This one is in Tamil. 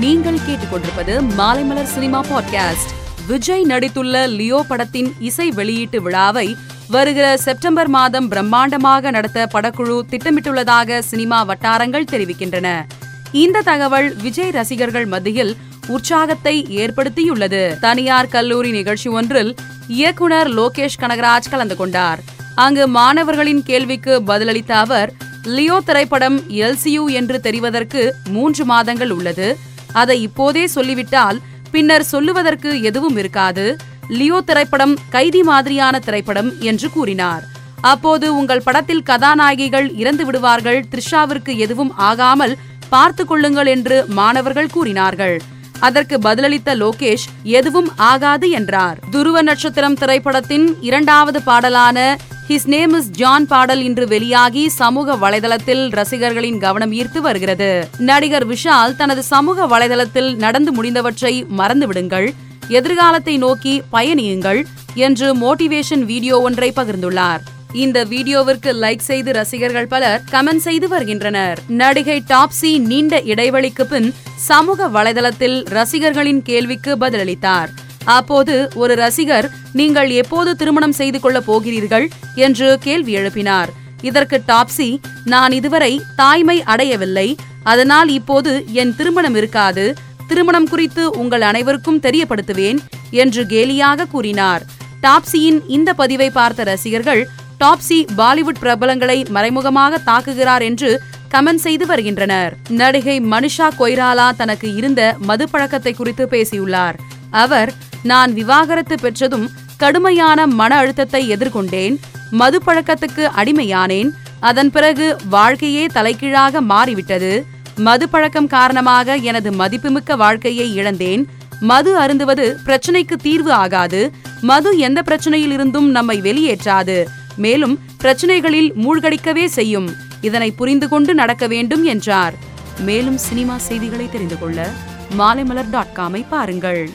நீங்கள் கேட்டுக்கொண்டிருப்பது மாலைமலர் சினிமா பாட்காஸ்ட் விஜய் நடித்துள்ள லியோ படத்தின் இசை வெளியீட்டு விழாவை வருகிற செப்டம்பர் மாதம் பிரம்மாண்டமாக நடத்த படக்குழு திட்டமிட்டுள்ளதாக சினிமா வட்டாரங்கள் தெரிவிக்கின்றன. இந்த தகவல் விஜய் ரசிகர்கள் மத்தியில் உற்சாகத்தை ஏற்படுத்தியுள்ளது. தனியார் கல்லூரி நிகழ்ச்சி ஒன்றில் இயக்குனர் லோகேஷ் கனகராஜ் கலந்து கொண்டார். அங்கு மாணவர்களின் கேள்விக்கு பதிலளித்த அவர் லியோ திரைப்படம் எல்சியு என்று தெரிவதற்கு மூன்று மாதங்கள் உள்ளது. அதை இப்போதே சொல்லிவிட்டால் பின்னர் சொல்லுவதற்கு எதுவும் இருக்காது. லியோ திரைப்படம் கைதி மாதிரியான திரைப்படம் என்று கூறினார். அப்போது உங்கள் படத்தில் கதாநாயகிகள் இறந்து விடுவார்கள் த்ரிஷாவிற்கு எதுவும் ஆகாமல் பார்த்து கொள்ளுங்கள் என்று மாணவர்கள் கூறினார்கள். அதற்கு பதிலளித்த லோகேஷ் எதுவும் ஆகாது என்றார். துருவ நட்சத்திரம் திரைப்படத்தின் இரண்டாவது பாடலான ஹிஸ் நேம் இஸ் ஜான் பாடல் இன்று வெளியாகி சமூக வலைதளத்தில் ரசிகர்களின் கவனம் ஈர்த்து வருகிறது. நடிகர் விஷால் தனது சமூக வலைதளத்தில் நடந்து முடிந்தவற்றை மறந்துவிடுங்கள் எதிர்காலத்தை நோக்கி பயணியுங்கள் என்று மோட்டிவேஷன் வீடியோ ஒன்றை பகிர்ந்துள்ளார். இந்த வீடியோவிற்கு லைக் செய்து ரசிகர்கள் பலர் கமெண்ட் செய்து வருகின்றனர். நடிகை டாப்ஸி நீண்ட இடைவெளிக்கு பின் சமூக வலைதளத்தில் ரசிகர்களின் கேள்விக்கு பதிலளித்தார். அப்போது ஒரு ரசிகர் நீங்கள் எப்போது திருமணம் செய்து கொள்ளப் போகிறீர்கள்? என்று கேள்வி எழுப்பினார். இதற்கு டாப்ஸி நான் இதுவரை தாய்மை அடையவில்லை. அதனால் இப்போது என் திருமணம் இருக்காது. திருமணம் குறித்து உங்கள் அனைவருக்கும் தெரியப்படுத்துவேன் என்று கேலியாக கூறினார். டாப்ஸியின் இந்த பதிவை பார்த்த ரசிகர்கள் டாப்ஸி பாலிவுட் பிரபலங்களை மறைமுகமாக தாக்குகிறார் என்று கமெண்ட் செய்து வருகின்றனர். நடிகை மனிஷா கொய்ராலா தனக்கு இருந்த மது பழக்கத்தை குறித்து பேசியுள்ளார். அவர் நான் விவாகரத்து பெற்றதும் கடுமையான மன அழுத்தத்தை எதிர்கொண்டேன். மது பழக்கத்துக்கு அடிமையானேன். அதன் பிறகு வாழ்க்கையே தலைகீழாக மாறிவிட்டது. மது பழக்கம் காரணமாக எனது மதிப்புமிக்க வாழ்க்கையை இழந்தேன். மது அருந்துவது பிரச்சனைக்கு தீர்வு ஆகாது. மது எந்த பிரச்சனையில் இருந்தும் நம்மை வெளியேற்றாது. மேலும் பிரச்சனைகளில் மூழ்கடிக்கவே செய்யும். இதனை புரிந்து கொண்டு நடக்க வேண்டும் என்றார். மேலும் சினிமா செய்திகளை தெரிந்து கொள்ள மாலைமலர் டாட் காமை பாருங்கள்.